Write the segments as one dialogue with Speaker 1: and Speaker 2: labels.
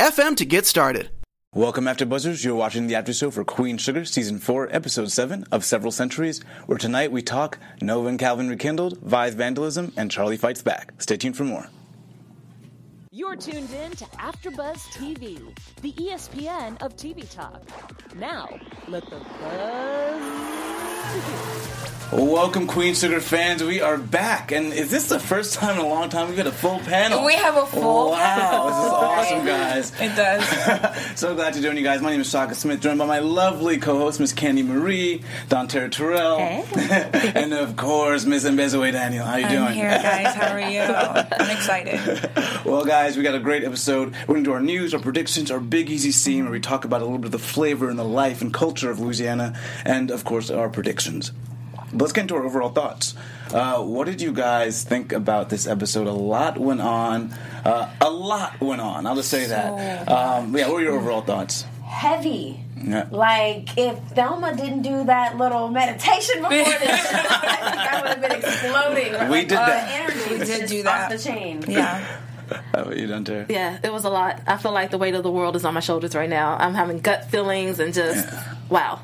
Speaker 1: anchor.fm to get started.
Speaker 2: Welcome, After Buzzers. You're watching the after show for Queen Sugar, Season 4, Episode 7 of Several Centuries, where tonight we talk Nova and Calvin Rekindled, Vi's Vandalism, and Charley Fights Back. Stay tuned for more.
Speaker 3: You're tuned in to AfterBuzz TV, the ESPN of TV talk. Now, let the buzz begin.
Speaker 2: Welcome, Queen Sugar fans. We are back, and is this the first time in a long time we've got a full panel?
Speaker 4: We have a full
Speaker 2: Wow, this is awesome, guys.
Speaker 4: It does.
Speaker 2: so glad to join you guys. My name is Shaka Smith, joined by my lovely co-host, Miss Candy Marie, Dontera Terrell, and of course, Miss Mbezoe Daniel. How you doing?
Speaker 4: I'm here, guys. How are you? I'm excited.
Speaker 2: Well, guys, we got a great episode. We're going to do our news, our predictions, our big easy scene where we talk about a little bit of the flavor and the life and culture of Louisiana, and of course, our predictions. But let's get into our overall thoughts. Uh, what did you guys think about this episode? A lot went on. Uh, a lot went on. I'll just say that. Um, yeah, what were your overall thoughts?
Speaker 5: heavy.
Speaker 2: Yeah.
Speaker 5: Like if Thelma didn't do that little meditation before this, I would have been exploding.
Speaker 2: We
Speaker 5: Like,
Speaker 2: did
Speaker 5: uh,
Speaker 2: that.
Speaker 5: Energy
Speaker 4: We did do that.
Speaker 5: off the chain.
Speaker 4: Yeah.
Speaker 2: How about you, Dontera?
Speaker 6: Yeah, it was a lot. I feel like the weight of the world is on my shoulders right now. I'm having gut feelings and just wow.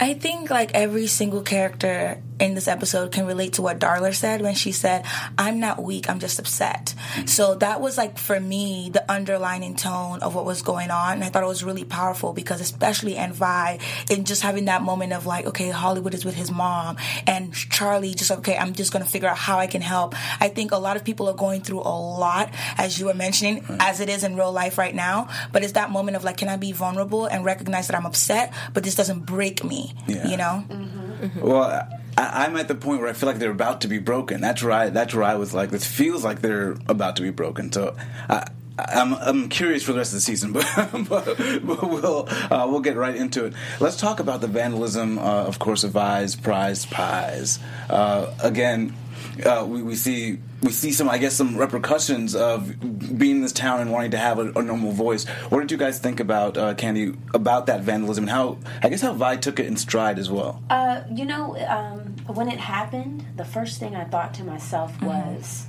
Speaker 4: I think like every single character in this episode can relate to what Darla said when she said, I'm not weak, I'm just upset. Mm-hmm. So that was like for me the underlining tone of what was going on. And I thought it was really powerful because especially and Vi in just having that moment of like, okay, Hollywood is with his mom and Charley just okay, I'm just gonna figure out how I can help. I think a lot of people are going through a lot, as you were mentioning, mm-hmm. as it is in real life right now. But it's that moment of like, can I be vulnerable and recognize that I'm upset, but this doesn't break me.
Speaker 2: Yeah.
Speaker 4: You know?
Speaker 2: Well, I, I'm at the point where I feel like they're about to be broken. That's where I. That's where I was like, this feels like they're about to be broken. So. I, I'm, I'm curious for the rest of the season, but, but, but we'll uh, we'll get right into it. Let's talk about the vandalism, uh, of course, of Vi's prized pies. Uh, again, uh, we, we see we see some, I guess, some repercussions of being in this town and wanting to have a, a normal voice. What did you guys think about uh, Candy about that vandalism and how I guess how Vi took it in stride as well?
Speaker 5: Uh, you know, um, when it happened, the first thing I thought to myself was,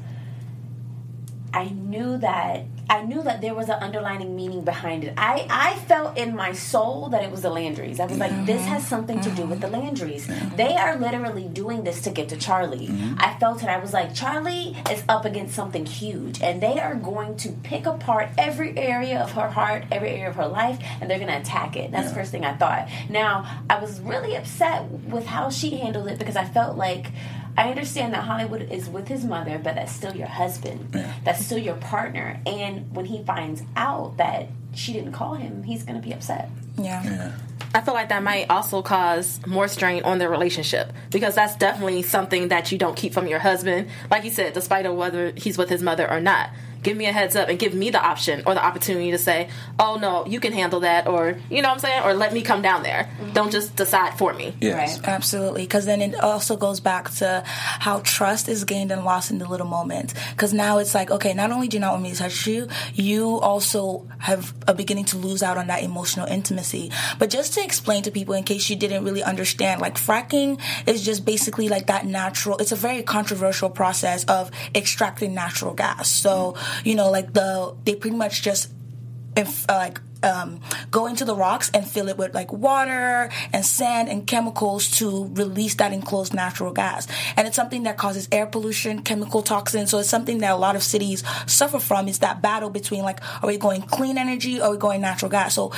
Speaker 5: I knew that I knew that there was an underlining meaning behind it. I, I felt in my soul that it was the Landrys. I was like, this mm-hmm. has something to do with the mm-hmm. Landrys. They are literally doing this to get to Charley. Mm-hmm. I felt it. I was like, Charley is up against something huge, and they are going to pick apart every area of her heart, every area of her life, and they're going to attack it. That's the first thing I thought. Now, I was really upset with how she handled it because I felt like. I understand that Hollywood is with his mother, but that's still your husband. That's still your partner. And when he finds out that she didn't call him, he's going to be upset.
Speaker 4: Yeah.
Speaker 6: I feel like that might also cause more strain on their relationship because that's definitely something that you don't keep from your husband. Like you said, despite of whether he's with his mother or not. Give me a heads up and give me the option or the opportunity to say, "Oh no, you can handle that," or you know what I'm saying, or let me come down there. Mm-hmm. Don't just decide for me.
Speaker 2: Yes.
Speaker 4: Absolutely, because then it also goes back to how trust is gained and lost in the little moments. Because now it's like, okay, not only do you not want me to touch you, you also have a beginning to lose out on that emotional intimacy. But just to explain to people, in case you didn't really understand, like fracking is just basically like that natural. It's a very controversial process of extracting natural gas. So mm-hmm. You know, like the they pretty much just if uh, like um, go into the rocks and fill it with like water and sand and chemicals to release that enclosed natural gas. And it's something that causes air pollution, chemical toxins. So it's something that a lot of cities suffer from is that battle between like, are we going clean energy or are we going natural gas? So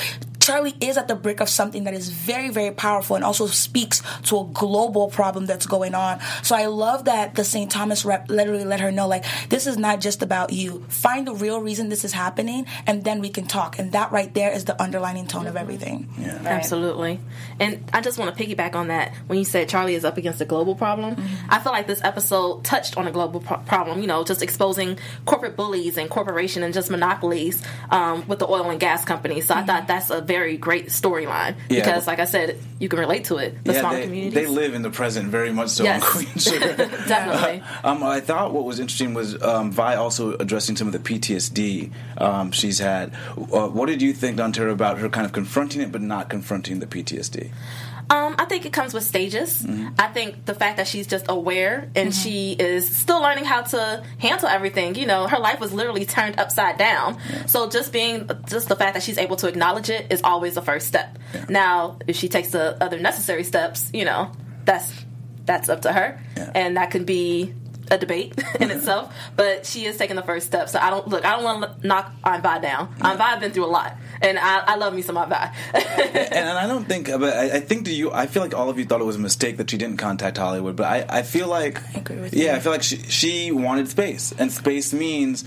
Speaker 4: Charley is at the brink of something that is very, very powerful and also speaks to a global problem that's going on. So I love that the St. Thomas rep literally let her know, like, this is not just about you. Find the real reason this is happening, and then we can talk. And that right there is the underlining tone of everything.
Speaker 2: Yeah.
Speaker 6: Absolutely. And I just want to piggyback on that. When you said Charley is up against a global problem, I feel like this episode touched on a global pro- problem, you know, just exposing corporate bullies and corporation and just monopolies um, with the oil and gas companies. So I thought that's a very great storyline
Speaker 2: Yeah.
Speaker 6: because, like I said, you can relate to it. The
Speaker 2: yeah,
Speaker 6: smaller
Speaker 2: they,
Speaker 6: communities.
Speaker 2: they live in the present very much so
Speaker 6: Yes.
Speaker 2: on Queen Sugar.
Speaker 6: Definitely.
Speaker 2: um, I thought what was interesting was um, Vi also addressing some of the PTSD um, she's had. Uh, what did you think, Dontera, about her kind of confronting it but not confronting the PTSD?
Speaker 6: Um, I think it comes with stages. I think the fact that she's just aware and she is still learning how to handle everything. You know, her life was literally turned upside down. So just being, just the fact that she's able to acknowledge it is always the first step. Now, if she takes the other necessary steps, you know, that's that's up to her, and that could be a debate in itself. But she is taking the first step. So I don't look. I don't want to knock Aunt Vi down. Aunt Vi been through a lot, and I, I love me some Vi.
Speaker 2: and, and I don't think, but I, I think that you, I feel like all of you thought it was a mistake that she didn't contact Hollywood. But I, I feel like, yeah, I feel like she, she wanted space, and space means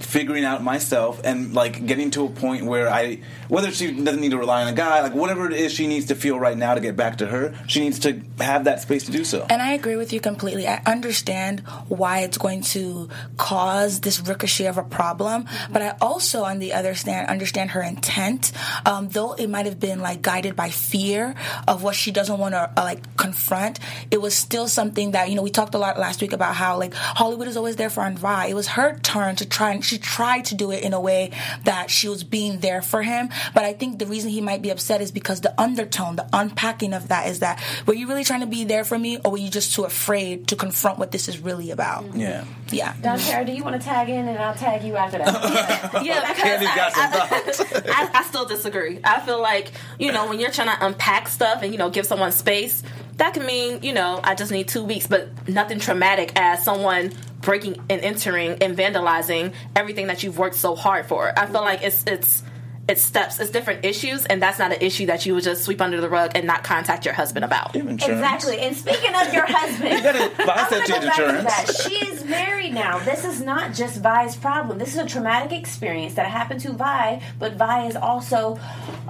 Speaker 2: figuring out myself and like getting to a point where I, whether she doesn't need to rely on a guy, like whatever it is she needs to feel right now to get back to her, she needs to have that space to do so.
Speaker 4: And I agree with you completely. I understand why it's going to cause this ricochet of a problem, but I also, on the other stand, understand her intent. Um, though it might have been like guided by fear of what she doesn't want to uh, like confront, it was still something that you know we talked a lot last week about how like Hollywood is always there for Aunt Vi. It was her turn to try, and she tried to do it in a way that she was being there for him. But I think the reason he might be upset is because the undertone, the unpacking of that is that were you really trying to be there for me, or were you just too afraid to confront what this is really about?
Speaker 2: Yeah.
Speaker 4: Yeah.
Speaker 7: Dontera, do you want to tag in and I'll tag you after that?
Speaker 6: yeah, because
Speaker 2: Candy's got some
Speaker 6: I, I, I still disagree. I feel like you know when you're trying to unpack stuff and you know give someone space, that can mean you know I just need two weeks, but nothing traumatic as someone breaking and entering and vandalizing everything that you've worked so hard for. I feel like it's it's it's steps, it's different issues, and that's not an issue that you would just sweep under the rug and not contact your husband about.
Speaker 7: Exactly. And speaking of your husband,
Speaker 2: You gotta buy
Speaker 7: I'm
Speaker 2: that
Speaker 7: gonna go
Speaker 2: to
Speaker 7: back to
Speaker 2: insurance.
Speaker 7: that. She is married now. This is not just Vi's problem. This is a traumatic experience that happened to Vi, but Vi is also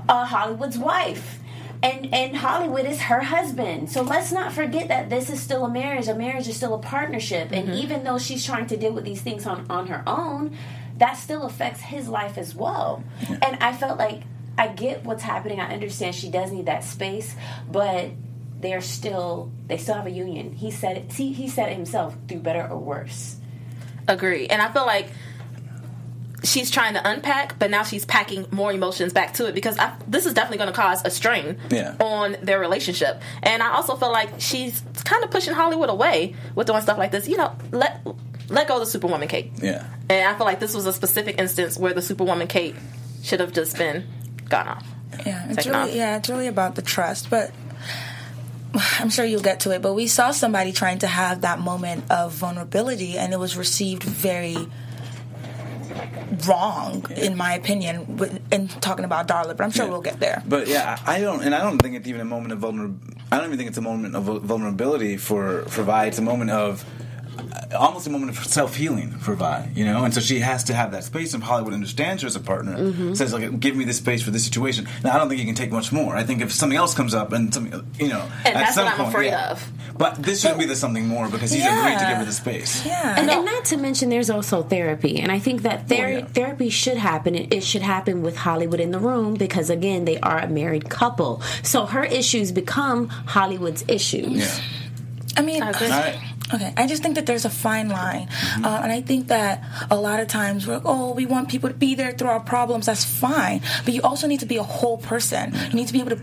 Speaker 7: uh, Hollywood's wife. And and Hollywood is her husband. So let's not forget that this is still a marriage. A marriage is still a partnership. And
Speaker 6: Mm-hmm.
Speaker 7: even though she's trying to deal with these things on, on her own, that still affects his life as well. And I felt like I get what's happening. I understand she does need that space, but they're still they still have a union. He said it. See, he said it himself through better or worse.
Speaker 6: Agree. And I feel like she's trying to unpack, but now she's packing more emotions back to it because I, this is definitely going to cause a strain
Speaker 2: Yeah.
Speaker 6: on their relationship. And I also feel like she's kind of pushing Hollywood away with doing stuff like this. You know, let let go of the Superwoman Kate.
Speaker 2: Yeah.
Speaker 6: And I feel like this was a specific instance where the Superwoman Kate should have just been gone off.
Speaker 4: Yeah, it's
Speaker 6: Taken
Speaker 4: really
Speaker 6: off.
Speaker 4: yeah, it's really about the trust. But I'm sure you'll get to it. But we saw somebody trying to have that moment of vulnerability, and it was received very wrong, in my opinion, with, in talking about Darla. But I'm sure we'll get there.
Speaker 2: But yeah, I don't, and I don't think it's even a moment of vulnerability. I don't even think it's a moment of vulnerability for for Vi. It's a moment of almost a moment of self healing for Vi. You know, and so she has to have that space. And Hollywood understands her as a partner.
Speaker 6: Mm-hmm.
Speaker 2: Says like, give me this space for this situation. Now I don't think you can take much more. I think if something else comes up and something, you know,
Speaker 6: And
Speaker 2: at
Speaker 6: that's
Speaker 2: some
Speaker 6: what I'm
Speaker 2: point,
Speaker 6: afraid
Speaker 2: yeah.
Speaker 6: of.
Speaker 2: But this shouldn't be the something more because he's
Speaker 5: Yeah.
Speaker 2: agreed to give her the space.
Speaker 5: And, and not to mention, there's also therapy, and I think that ther- therapy should happen. It, it should happen with Hollywood in the room because, again, they are a married couple. So her issues become Hollywood's issues. Yeah.
Speaker 4: I mean,
Speaker 5: I agree. Alright.
Speaker 4: Okay. I just think that there's a fine line, uh, and I think that a lot of times we're like, oh, we want people to be there through our problems. That's fine, but you also need to be a whole person. You need to be able to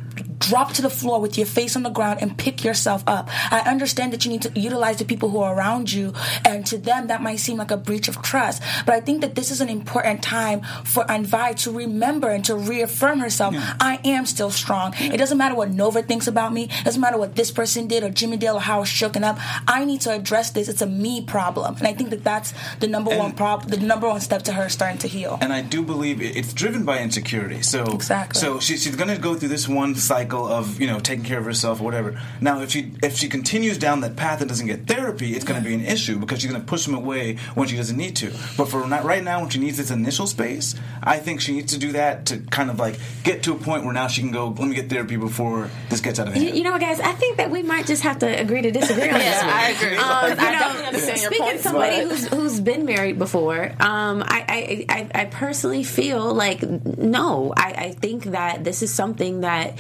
Speaker 4: drop to the floor with your face on the ground and pick yourself up. I understand that you need to utilize the people who are around you, and to them that might seem like a breach of trust. But I think that this is an important time for Aunt Vi to remember and to reaffirm herself. Yeah. I am still strong. Yeah. It doesn't matter what Nova thinks about me. It doesn't matter what this person did or Jimmy Dale or how it's shooken up. I need to address this. It's a me problem, and I think that that's the number and, one problem. The number one step to her starting to heal.
Speaker 2: And I do believe it's driven by insecurity. So
Speaker 4: exactly.
Speaker 2: So she, she's going to go through this one cycle of you know taking care of herself or whatever. Now, if she if she continues down that path and doesn't get therapy, it's going to be an issue because she's going to push him away when she doesn't need to. But for not right now, when she needs this initial space, I think she needs to do that to kind of like get to a point where now she can go. Let me get therapy before this gets out of hand.
Speaker 5: You, you know guys? I think that we might just have to agree to disagree on
Speaker 6: yeah,
Speaker 5: this one.
Speaker 6: I agree. Um,
Speaker 5: I
Speaker 6: definitely understand
Speaker 5: speaking
Speaker 6: your point.
Speaker 5: somebody who's who's been married before, um, I, I, I I personally feel like no. I, I think that this is something that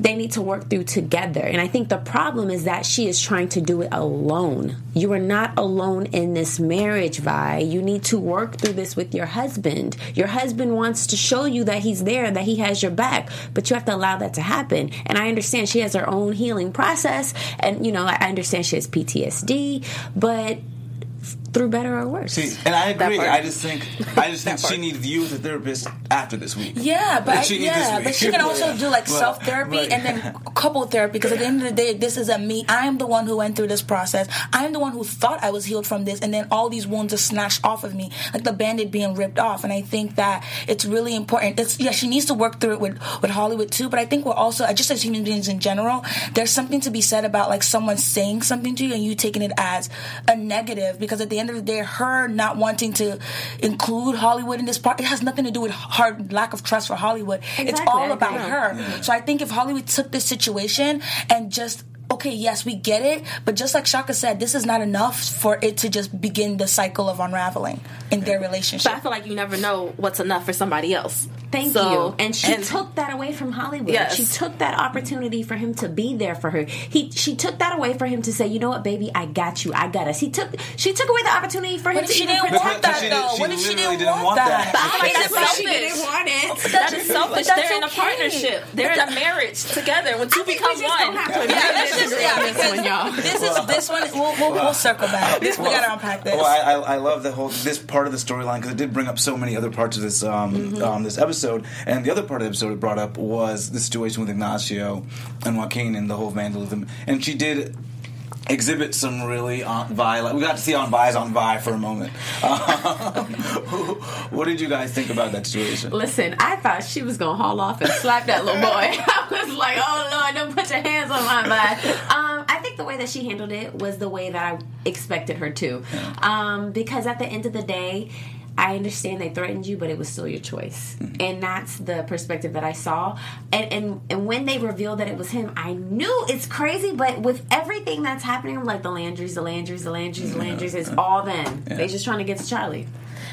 Speaker 5: they need to work through together. And I think the problem is that she is trying to do it alone. You are not alone in this marriage, Vi. You need to work through this with your husband. Your husband wants to show you that he's there, that he has your back, but you have to allow that to happen. And I understand she has her own healing process, and you know, I understand she has PTSD, but through better or worse.
Speaker 2: See, and I agree. I just think I just think she needs you as a therapist after this week.
Speaker 4: Yeah, but she yeah, but she can also do like self therapy and then couple therapy because at the end of the day, this is a me. I am the one who went through this process. I am the one who thought I was healed from this, and then all these wounds are snatched off of me, like the bandit being ripped off. And I think that it's really important. It's yeah, she needs to work through it with with Hollywood too. But I think we're also just as human beings in general, there's something to be said about like someone saying something to you and you taking it as a negative because at the end of the day, her not wanting to include Hollywood in this part, it has nothing to do with her lack of trust for Hollywood. Exactly, it's all about her. Yeah. So I think if Hollywood took this situation and just okay, yes, we get it, but just like Shaka said, this is not enough for it to just begin the cycle of unraveling in their relationship.
Speaker 6: But I feel like you never know what's enough for somebody else.
Speaker 5: Thank so, you. And she and, took that away from Hollywood. Yes. She took that opportunity for him to be there for her. He she took that away for him to say, you know what, baby, I got you. I got us. He took she took away the opportunity for him
Speaker 4: what
Speaker 5: to
Speaker 4: she didn't want that she though. What if she didn't,
Speaker 2: didn't want, that?
Speaker 6: that. Like, that's selfish. She didn't want it. That is selfish. They're in a partnership. They're in a marriage together. When two become one.
Speaker 4: Yeah, just this one, y'all. This is this one. We'll, we'll, we'll circle back. This we gotta unpack this.
Speaker 2: Well, I, I, love the whole this part of the storyline because it did bring up so many other parts of this um, mm-hmm. um, this episode, and the other part of the episode it brought up was the situation with Ignacio and Joaquin and the whole vandalism. And she did exhibit some really Aunt Vi. Like, we got to see Aunt Vi's Aunt Vi for a moment. Um, what did you guys think about that situation?
Speaker 5: Listen, I thought she was gonna haul off and slap that little boy. I was like, oh Lord, don't put your hands on my Vi. Um, I think the way that she handled it was the way that I expected her to, um, because at the end of the day I understand they threatened you, but it was still your choice. Mm-hmm. And that's the perspective that I saw. And, and and when they revealed that it was him, I knew it's crazy, but with everything that's happening, I'm like the Landrys, the Landrys, the Landrys, the Landrys, it's all them. Yeah. They just trying to get to Charley.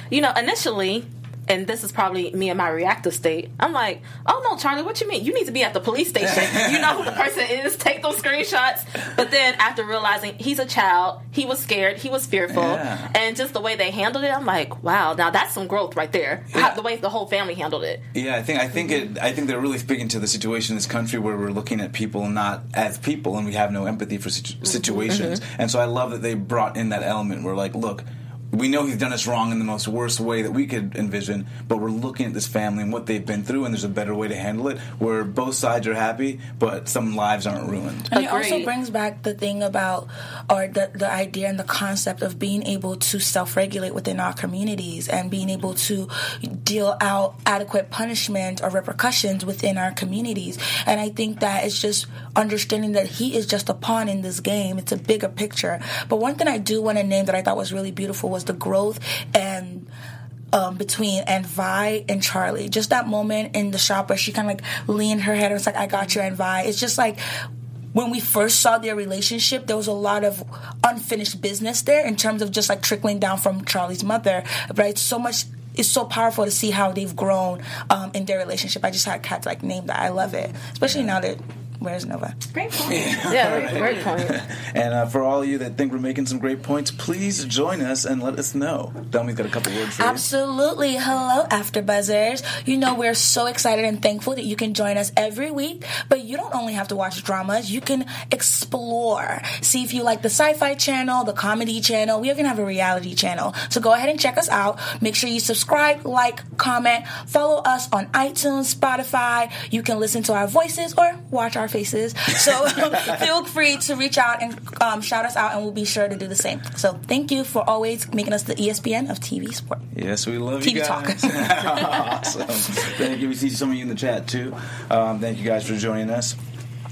Speaker 6: You know, initially and this is probably me in my reactive state. I'm like, oh no, Charley, what you mean? You need to be at the police station. you know who the person is. Take those screenshots. But then after realizing he's a child, he was scared, he was fearful, yeah. and just the way they handled it, I'm like, wow, now that's some growth right there. Yeah. How, the way the whole family handled it.
Speaker 2: Yeah, I think I think it. I think they're really speaking to the situation in this country where we're looking at people not as people, and we have no empathy for situ- mm-hmm. situations. Mm-hmm. And so I love that they brought in that element where, like, look we know he's done us wrong in the most worst way that we could envision, but we're looking at this family and what they've been through, and there's a better way to handle it where both sides are happy, but some lives aren't ruined.
Speaker 4: And it also brings back the thing about, or the, the idea and the concept of being able to self regulate within our communities and being able to deal out adequate punishment or repercussions within our communities. And I think that it's just understanding that he is just a pawn in this game, it's a bigger picture. But one thing I do want to name that I thought was really beautiful was was the growth and um, between and Vi and Charley. Just that moment in the shop where she kind of like leaned her head and was like, I got you, Aunt Vi. It's just like when we first saw their relationship, there was a lot of unfinished business there in terms of just like trickling down from Charley's mother. But it's so much. It's so powerful to see how they've grown um, in their relationship. I just had cats like name that. I love it, especially now that where's Nova?
Speaker 6: Great point.
Speaker 2: Yeah,
Speaker 6: right. great point.
Speaker 2: And uh, for all of you that think we're making some great points, please join us and let us know. Delmi's got a couple words for you.
Speaker 4: Absolutely. Hello, After Buzzers. You know, we're so excited and thankful that you can join us every week, but you don't only have to watch dramas, you can explore. See if you like the sci fi channel, the comedy channel. We even have a reality channel. So go ahead and check us out. Make sure you subscribe, like, comment, follow us on iTunes, Spotify. You can listen to our voices or watch our faces. So feel free to reach out and um, shout us out, and we'll be sure to do the same. So thank you for always making us the ESPN of TV sport.
Speaker 2: Yes, we love
Speaker 4: TV
Speaker 2: you
Speaker 4: talk.
Speaker 2: guys. awesome. Thank you. We see some of you in the chat too. Um, thank you guys for joining us.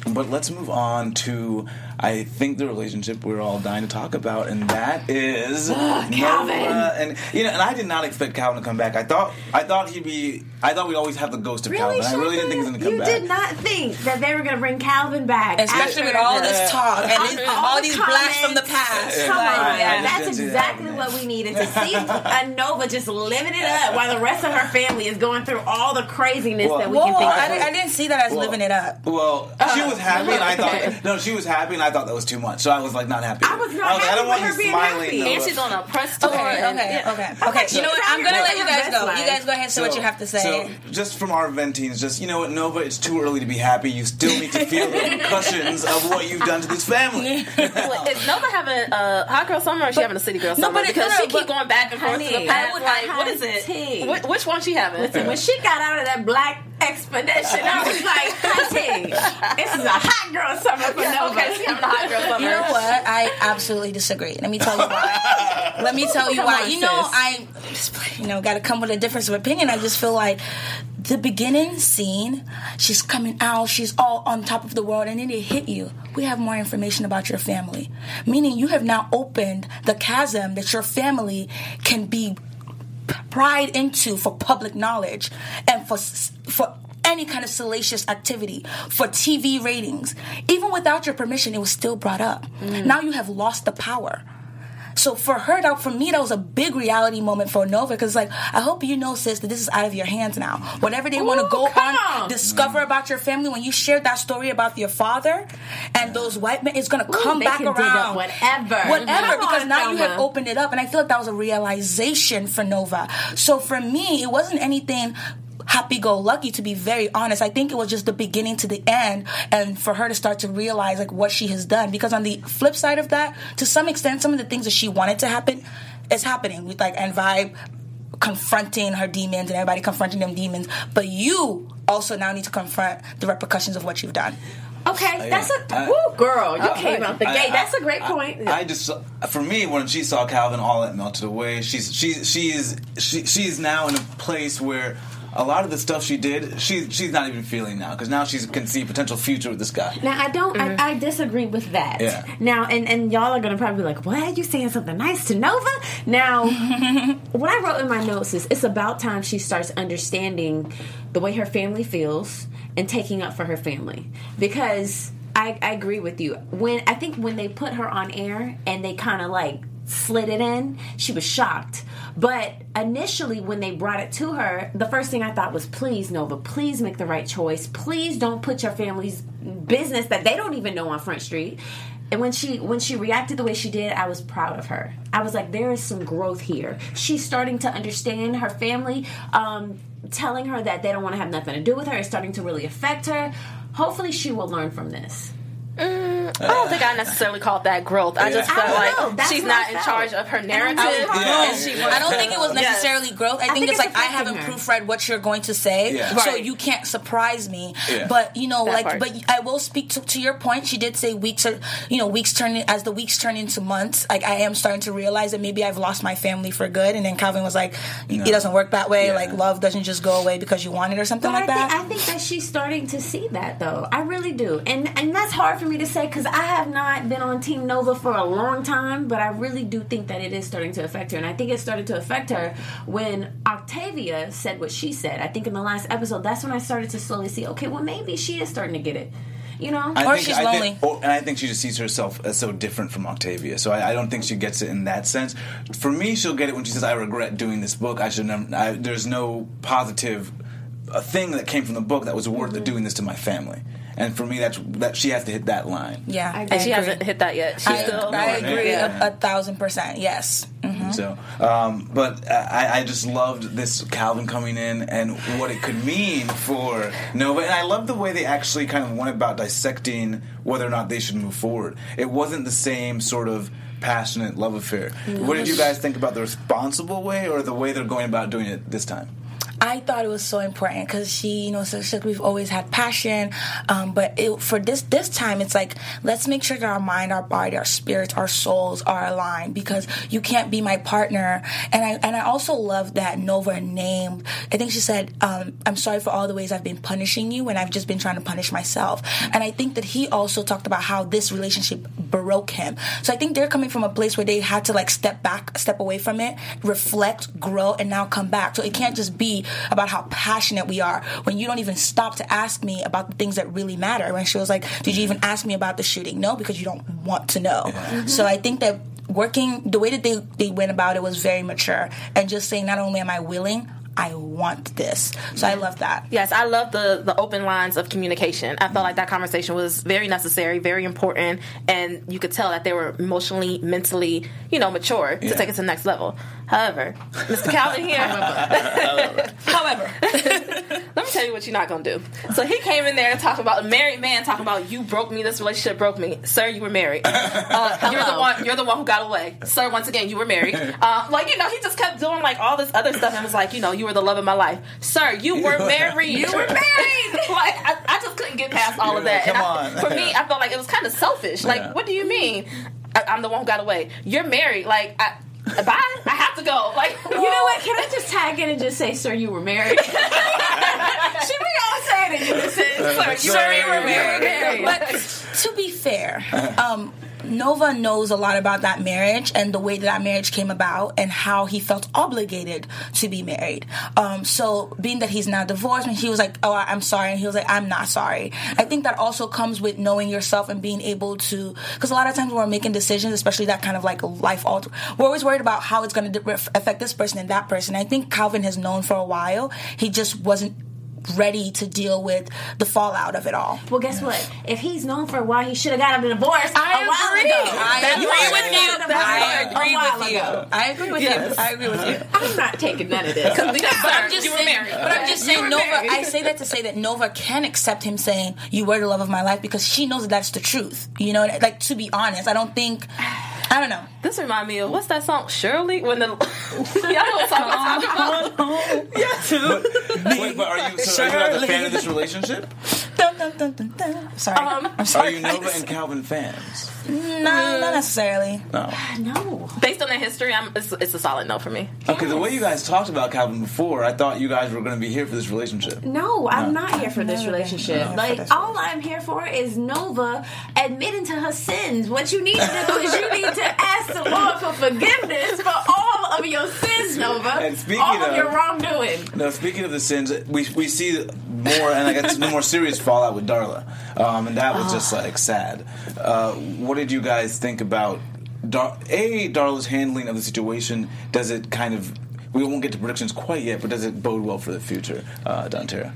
Speaker 2: But let's move on to, I think, the relationship we're all dying to talk about, and that is ah,
Speaker 6: Calvin.
Speaker 2: Nova And you know, and I did not expect Calvin to come back. I thought, I thought he'd be. I thought we'd always have the ghost of
Speaker 5: Really,
Speaker 2: Calvin. I really didn't think he was going to come
Speaker 5: you
Speaker 2: back.
Speaker 5: You did not think that they were going to bring Calvin back,
Speaker 4: Especially
Speaker 5: after
Speaker 4: with all
Speaker 5: the-
Speaker 4: this talk and these- all these blasts from the past.
Speaker 5: Come
Speaker 4: Like,
Speaker 5: on,
Speaker 4: yeah.
Speaker 5: that's
Speaker 2: Didn't that
Speaker 5: exactly what we needed to see. A Nova just living it up while the rest of her family is going through all the craziness that we
Speaker 4: Whoa,
Speaker 5: can think
Speaker 4: I,
Speaker 5: of.
Speaker 4: didn't, I didn't see that as
Speaker 2: Well,
Speaker 4: living it up.
Speaker 2: Well, she was happy, and I thought no, she was happy, and I thought that was too much. So I was like not happy.
Speaker 5: I was not
Speaker 2: I was like, I don't want
Speaker 5: with
Speaker 2: you
Speaker 5: her being
Speaker 2: smiling.
Speaker 5: happy.
Speaker 6: And she's on a press tour.
Speaker 4: Okay,
Speaker 6: and-
Speaker 4: okay,
Speaker 6: yeah.
Speaker 4: okay,
Speaker 5: I
Speaker 4: okay.
Speaker 5: thought
Speaker 4: You know what? I'm gonna let you guys go.
Speaker 5: her
Speaker 4: You guys go ahead and say what you have to say.
Speaker 2: So, just from our ventings, just you know what, Nova, it's too early to be happy. You still need to feel the repercussions of what you've done to this family.
Speaker 6: Well, is Nova having a hot girl summer or is she having a city girl summer?
Speaker 4: No,
Speaker 6: summer?
Speaker 4: but
Speaker 6: because she keep going back and forth to
Speaker 5: Honey,
Speaker 6: the past.
Speaker 5: I would
Speaker 6: Like, what is it? Which one she having?
Speaker 5: when she got out of that black expedition, I was like, honey, this is a hot girl summer for Nova.
Speaker 6: She having hot girl summer.
Speaker 4: You know what? I absolutely disagree. Let me tell you why. Let me tell you why.
Speaker 5: on,
Speaker 4: You know. I, you know, got to come with a difference of opinion. I just feel like the beginning scene, she's coming out, she's all on top of the world, and then it hit you. We have more information about your family, meaning you have now opened the chasm that your family can be pried into for public knowledge and for for any kind of salacious activity for TV ratings. Even without your permission, it was still brought up. Mm. Now you have lost the power. So for her, that for me, that was a big reality moment for Nova because, like, I hope you know, sis, that this is out of your hands now. Whatever they want to go on,
Speaker 5: on.
Speaker 4: discover about your family, when you shared that story about your father and those white men, it's gonna come
Speaker 5: they
Speaker 4: back around.
Speaker 5: up whatever.
Speaker 4: whatever,
Speaker 5: Come
Speaker 4: because
Speaker 5: on,
Speaker 4: now you have opened it up, and I feel like that was a realization for Nova. So for me, it wasn't anything happy go lucky to be very honest i think it was just the beginning to the end and for her to start to realize like what she has done because on the flip side of that to some extent some of the things that she wanted to happen is happening with like and vibe confronting her demons and everybody confronting them demons but you also now need to confront the repercussions of what you've done
Speaker 5: Okay, oh, that's a
Speaker 2: I-
Speaker 5: woo, girl. You
Speaker 2: I-
Speaker 5: came out the
Speaker 2: I-
Speaker 5: gate.
Speaker 2: I-
Speaker 5: That's a great point.
Speaker 2: I just, for me, when she saw Calvin, all that melted away. She's she's she's she, she's now in a place where a lot of the stuff she did, she she's not even feeling now because now she can see potential future with this guy.
Speaker 5: Now I don't. I, mm-hmm. I disagree with that.
Speaker 2: Yeah.
Speaker 5: Now and and y'all are gonna probably be like, "What? You saying something nice to Nova?" Now, what I wrote in my notes is it's about time she starts understanding the way her family feels and taking up for her family because I, I agree with you. When I think when they put her on air and they kind of like slid it in, she was shocked. But initially, when they brought it to her, the first thing I thought was, please, Nova, please make the right choice. Please don't put your family's business that they don't even know on Front Street. And when she when she reacted the way she did, I was proud of her. I was like, there is some growth here. She's starting to understand her family. Um, telling her that they don't want to have nothing to do with her is starting to really affect her. Hopefully, she will learn from this.
Speaker 6: Mm, I don't think I necessarily called that growth. I just felt
Speaker 5: don't
Speaker 6: like
Speaker 5: know.
Speaker 6: She's not in
Speaker 5: felt.
Speaker 6: charge of her
Speaker 5: And I
Speaker 6: narrative.
Speaker 2: Yeah.
Speaker 6: And she
Speaker 4: I don't think it was
Speaker 6: Yes.
Speaker 4: necessarily growth. I, think,
Speaker 5: think
Speaker 4: it's
Speaker 5: it's
Speaker 4: like I haven't
Speaker 5: her.
Speaker 4: proofread what you're going to say,
Speaker 2: Yeah.
Speaker 4: so
Speaker 6: Right.
Speaker 4: you can't surprise me.
Speaker 2: Yeah.
Speaker 4: But you know,
Speaker 6: That
Speaker 4: like,
Speaker 6: part.
Speaker 4: but I will speak to, to your point. She did say weeks are, you know, weeks turn as the weeks turn into months. Like I am starting to realize that maybe I've lost my family for good. And then Calvin was like,
Speaker 2: No.
Speaker 4: "It doesn't work that way.
Speaker 2: Yeah.
Speaker 4: Like love doesn't just go away because you want it or something
Speaker 5: But
Speaker 4: like
Speaker 5: I,
Speaker 4: that."
Speaker 5: think, I think that she's starting to see that though. I really do, and and that's hard for me to say because I have not been on Team Nova for a long time. But I really do think that it is starting to affect her, and I think it started to affect her when Octavia said what she said. I think in the last episode, that's when I started to slowly see. Okay, well maybe she is starting to get it. You know,
Speaker 2: I
Speaker 4: Or
Speaker 2: think,
Speaker 4: she's
Speaker 2: I
Speaker 4: lonely.
Speaker 2: Think, or, and I think she just sees herself as so different from Octavia. So I, I don't think she gets it in that sense. For me, she'll get it when she says, "I regret doing this book. I should never." I, there's no positive a thing that came from the book that was worth
Speaker 4: Mm-hmm.
Speaker 2: doing this to my family. And for me, that's that she has to hit that line.
Speaker 4: Yeah,
Speaker 6: and she hasn't hit that yet. She's
Speaker 4: I,
Speaker 6: still.
Speaker 4: I agree
Speaker 2: Yeah.
Speaker 4: a, a thousand percent. Yes. Mhm.
Speaker 2: So, um, but I, I just loved this Calvin coming in and what it could mean for Nova, and I love the way they actually kind of went about dissecting whether or not they should move forward. It wasn't the same sort of passionate love affair. What did you guys think about the responsible way or the way they're going about doing it this time?
Speaker 4: I thought it was so important because she, you know, so, so we've always had passion, um, but it, for this this time, it's like let's make sure that our mind, our body, our spirits, our souls are aligned because you can't be my partner. And I and I also love that Nova named. I think she said, um, "I'm sorry for all the ways I've been punishing you, and I've just been trying to punish myself." And I think that he also talked about how this relationship broke him. So I think they're coming from a place where they had to like step back, step away from it, reflect, grow, and now come back. So it can't just be about how passionate we are when you don't even stop to ask me about the things that really matter. When she was like, Did you even ask me about the shooting? No, because you don't want to know. Mm-hmm. So I think that working the way that they, they went about it was very mature and just saying not only am I willing, I want this. So I love that.
Speaker 6: Yes, I love the the open lines of communication. I felt like that conversation was very necessary, very important, and you could tell that they were emotionally, mentally, you know, mature to
Speaker 2: Yeah.
Speaker 6: take it to the next level. However, Mr. Calvin here,
Speaker 4: However,
Speaker 6: let me tell you what you're not gonna do. So he came in there and talking about a married man, talking about you broke me, this relationship broke me. Sir, you were married. Uh, you're the one. You're the one who got away. Sir, once again, you were married. Uh, like you know, he just kept doing like all this other stuff and was like, you know, you were the love of my life. Sir, you were married.
Speaker 4: You were married.
Speaker 6: like I, I just couldn't get past all of that.
Speaker 2: Come
Speaker 6: I-
Speaker 2: on.
Speaker 6: for me, I felt like it was kind of selfish. Like,
Speaker 2: Yeah.
Speaker 6: what do you mean? I, I'm the one who got away. You're married. Like, I, bye. I have to go. Like,
Speaker 5: You know what? Can I just tag in and just say, "Sir, you were married"? Should we all say it in unison? Sir, you were
Speaker 2: were
Speaker 5: married.
Speaker 4: but to be fair, um, Nova knows a lot about that marriage and the way that that marriage came about and how he felt obligated to be married. Um, so, being that he's now divorced, and he was like, "Oh, I'm sorry," and he was like, "I'm not sorry." I think that also comes with knowing yourself and being able to, because a lot of times when we're making decisions, especially that kind of like life alter, we're always worried about how it's going to affect this person and that person. I think Calvin has known for a while. He just wasn't ready to deal with the fallout of it all.
Speaker 5: Well, guess what? If he's known for a while, he should have got him a divorce
Speaker 4: I
Speaker 5: a while
Speaker 4: agree.
Speaker 5: ago.
Speaker 4: I
Speaker 5: That's
Speaker 4: agree
Speaker 5: why
Speaker 4: with
Speaker 5: he
Speaker 4: you.
Speaker 5: got him a
Speaker 4: I
Speaker 5: divorce
Speaker 4: agree with you. I agree with
Speaker 5: Yes.
Speaker 4: you. I agree with you.
Speaker 5: I'm not taking none of this.
Speaker 6: Because
Speaker 4: But I'm just
Speaker 6: you
Speaker 4: saying,
Speaker 6: married.
Speaker 4: but I'm just saying, Nova.
Speaker 5: married.
Speaker 4: I say that to say that Nova can accept him saying you were the love of my life because she knows that that's the truth. You know, like to be honest, I don't think. I don't know.
Speaker 6: This remind me of what's that song? Shirley when the y'all know what song I'm talking about.
Speaker 2: Wait, but are you, so are you not a fan of this relationship?
Speaker 4: Dun, dun, dun, dun, dun. Sorry,
Speaker 6: Um,
Speaker 4: I'm
Speaker 2: Are you Nova and Calvin fans?
Speaker 4: No, not necessarily.
Speaker 2: No.
Speaker 5: No.
Speaker 6: Based on their history, I'm, it's, it's a solid no for me.
Speaker 2: Okay, the way you guys talked about Calvin before, I thought you guys were going to be here for this relationship.
Speaker 5: No, I'm
Speaker 2: No.
Speaker 5: not here for this
Speaker 4: Never been
Speaker 5: relationship.
Speaker 4: here
Speaker 5: Like
Speaker 4: this
Speaker 5: all I'm here for is Nova admitting to her sins. What you need to do is you need to ask the Lord for forgiveness for all of your sins, Nova.
Speaker 2: And speaking
Speaker 5: all of,
Speaker 2: of-
Speaker 5: your wrongdoing.
Speaker 2: No, speaking of the sins, we we see more, and I guess no more serious fallout with Darla, um, and that was just like sad. Uh, what did you guys think about Dar- a Darla's handling of the situation? Does it kind of we won't get to predictions quite yet, but does it bode well for the future, uh, Dontera?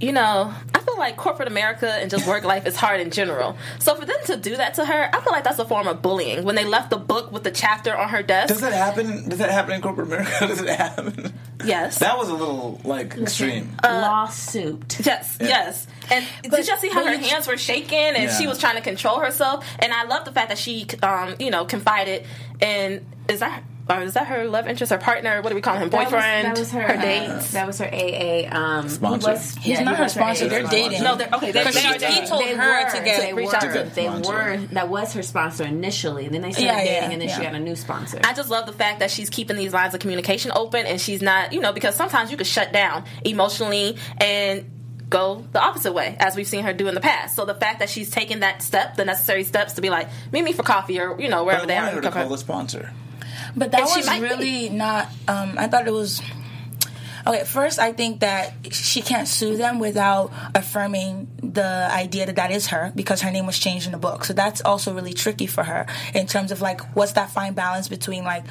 Speaker 6: You know, I feel like corporate America and just work life is hard in general. So for them to do that to her, I feel like that's a form of bullying. When they left the book with the chapter on her desk.
Speaker 2: Does that happen? Does that happen in corporate America? Does it happen?
Speaker 6: yes.
Speaker 2: That was a little like extreme.
Speaker 5: Lawsuit.
Speaker 6: Yes,
Speaker 2: Yeah.
Speaker 6: yes. And
Speaker 4: But-
Speaker 6: did y'all see how her
Speaker 4: you-
Speaker 6: hands were shaking and
Speaker 2: Yeah.
Speaker 6: she was trying to control herself? And I love the fact that she, um, you know, confided in is that or is that her love interest, her partner? What do we call him?
Speaker 5: That was-
Speaker 6: Boyfriend?
Speaker 5: That was, her.
Speaker 6: her
Speaker 5: uh,
Speaker 6: dates.
Speaker 5: that was her AA. Um,
Speaker 2: Sponsor.
Speaker 5: Was,
Speaker 4: He's
Speaker 5: yeah,
Speaker 4: not
Speaker 5: he
Speaker 4: her sponsor. They're dating.
Speaker 6: no, they're okay. They're,
Speaker 4: Because
Speaker 6: they
Speaker 4: she-
Speaker 6: are
Speaker 4: he
Speaker 6: dating.
Speaker 4: told
Speaker 5: They
Speaker 4: her
Speaker 5: were,
Speaker 4: to get-
Speaker 5: they
Speaker 6: reach
Speaker 5: were,
Speaker 6: out
Speaker 2: to get
Speaker 5: they
Speaker 2: sponsor.
Speaker 5: were. That was her sponsor initially. And Then they started
Speaker 4: Yeah, yeah,
Speaker 5: dating, and then she
Speaker 4: yeah.
Speaker 5: got a new sponsor.
Speaker 6: I just love the fact that she's keeping these lines of communication open and she's not, you know, because sometimes you could shut down emotionally and go the opposite way, as we've seen her do in the past. So the fact that she's taking that step, the necessary steps to be like, meet me for coffee or, you know, wherever
Speaker 2: I
Speaker 6: they are.
Speaker 2: her to call the sponsor.
Speaker 4: But that
Speaker 6: And
Speaker 4: was
Speaker 6: might be.
Speaker 4: really not. Um, I thought it was. Okay, first, I think that she can't sue them without affirming the idea that that is her because her name was changed in the book. So that's also really tricky for her in terms of like, what's that fine balance between like,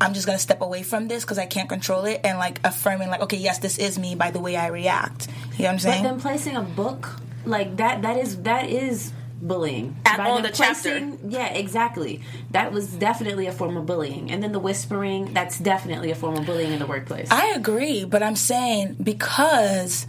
Speaker 4: I'm just gonna step away from this because I can't control it, and like affirming like, okay, yes, this is me by the way I react. You know what I'm saying?
Speaker 5: but then placing a book like that that is that is bullying
Speaker 6: At-
Speaker 5: By them
Speaker 6: the chapter.
Speaker 5: yeah exactly that was definitely a form of bullying and then the whispering that's definitely a form of bullying in the workplace
Speaker 4: I agree, but I'm saying because